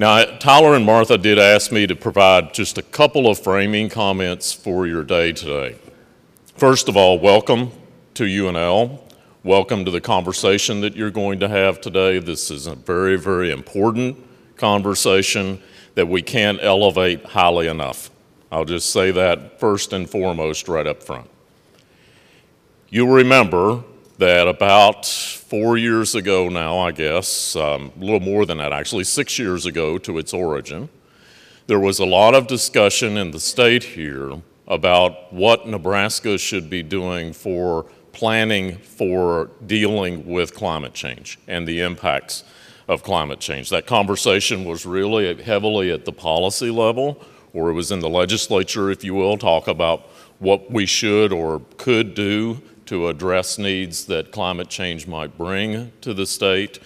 Now, Tyler and Martha did ask me to provide just a couple of framing comments for your day today. First of all, welcome to UNL. Welcome to the conversation that you're going to have today. This is a very, very important conversation that we can't elevate highly enough. I'll just say that first and foremost right up front. You'll remember that about four years ago now, I guess, um, a little more than that actually, six years ago to its origin, there was a lot of discussion in the state here about what Nebraska should be doing for planning for dealing with climate change and the impacts of climate change. That conversation was really heavily at the policy level, or it was in the legislature, if you will, talk about what we should or could do to address needs that climate change might bring to the state.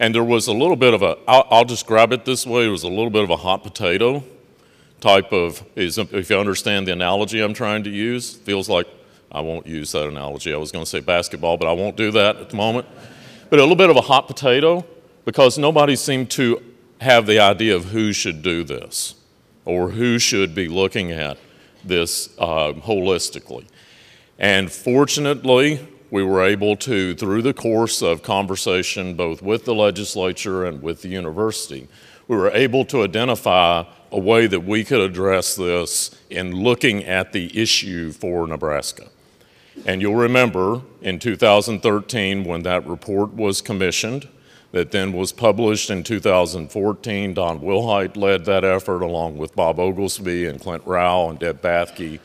And there was a little bit of a, I'll, I'll describe it this way, it was a little bit of a hot potato type of, is, if you understand the analogy I'm trying to use, feels like, I won't use that analogy. I was going to say basketball, but I won't do that at the moment. But a little bit of a hot potato because nobody seemed to have the idea of who should do this or who should be looking at this uh, holistically. And fortunately, we were able to, through the course of conversation both with the legislature and with the university, we were able to identify a way that we could address this in looking at the issue for Nebraska. And you'll remember in 2013 when that report was commissioned, that then was published in 2014. Don Wilhite led that effort along with Bob Oglesby and Clint Rowe and Deb Bathke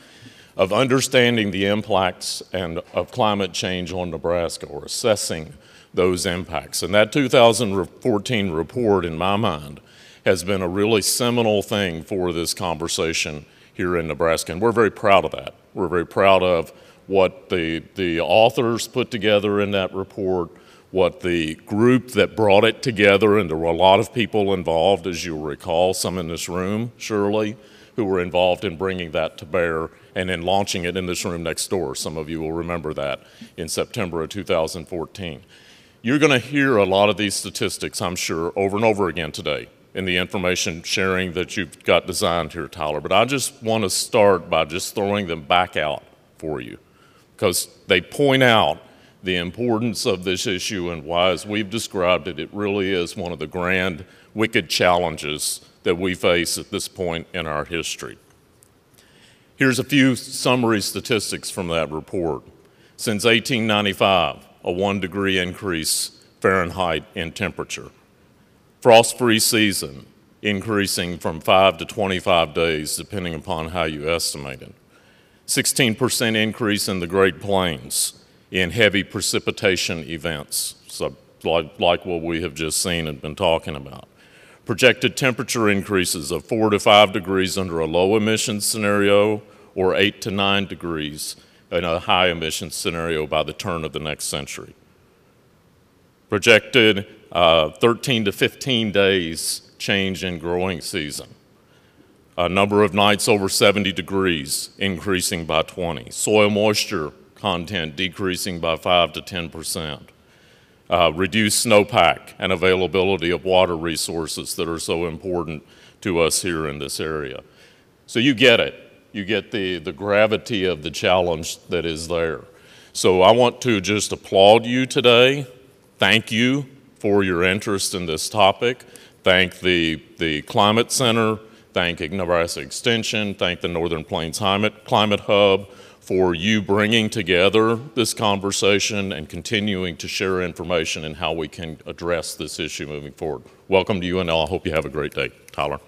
of understanding the impacts and of climate change on Nebraska or assessing those impacts. And that 2014 report, in my mind, has been a really seminal thing for this conversation here in Nebraska. And we're very proud of that. We're very proud of what the, the authors put together in that report, what the group that brought it together, and there were a lot of people involved, as you'll recall, some in this room, surely, who were involved in bringing that to bear and in launching it in this room next door. Some of you will remember that in September of 2014. You're going to hear a lot of these statistics, I'm sure, over and over again today in the information sharing that you've got designed here, Tyler. But I just want to start by just throwing them back out for you because they point out the importance of this issue and why, as we've described it, it really is one of the grand, wicked challenges that we face at this point in our history. Here's a few summary statistics from that report. Since 1895, a one degree increase Fahrenheit in temperature. Frost free season increasing from 5 to 25 days, depending upon how you estimate it. 16% increase in the Great Plains in heavy precipitation events, so like, like what we have just seen and been talking about projected temperature increases of 4 to 5 degrees under a low emission scenario or 8 to 9 degrees in a high emission scenario by the turn of the next century. Projected uh, 13 to 15 days change in growing season. A number of nights over 70 degrees increasing by 20. Soil moisture content decreasing by 5 to 10 percent uh, reduce snowpack and availability of water resources that are so important to us here in this area. So you get it. You get the, the gravity of the challenge that is there. So I want to just applaud you today. Thank you for your interest in this topic. Thank the, the Climate Center. Thank Nebraska Extension. Thank the Northern Plains Climate, Climate Hub for you bringing together this conversation and continuing to share information and how we can address this issue moving forward. Welcome to UNL. I hope you have a great day. Tyler.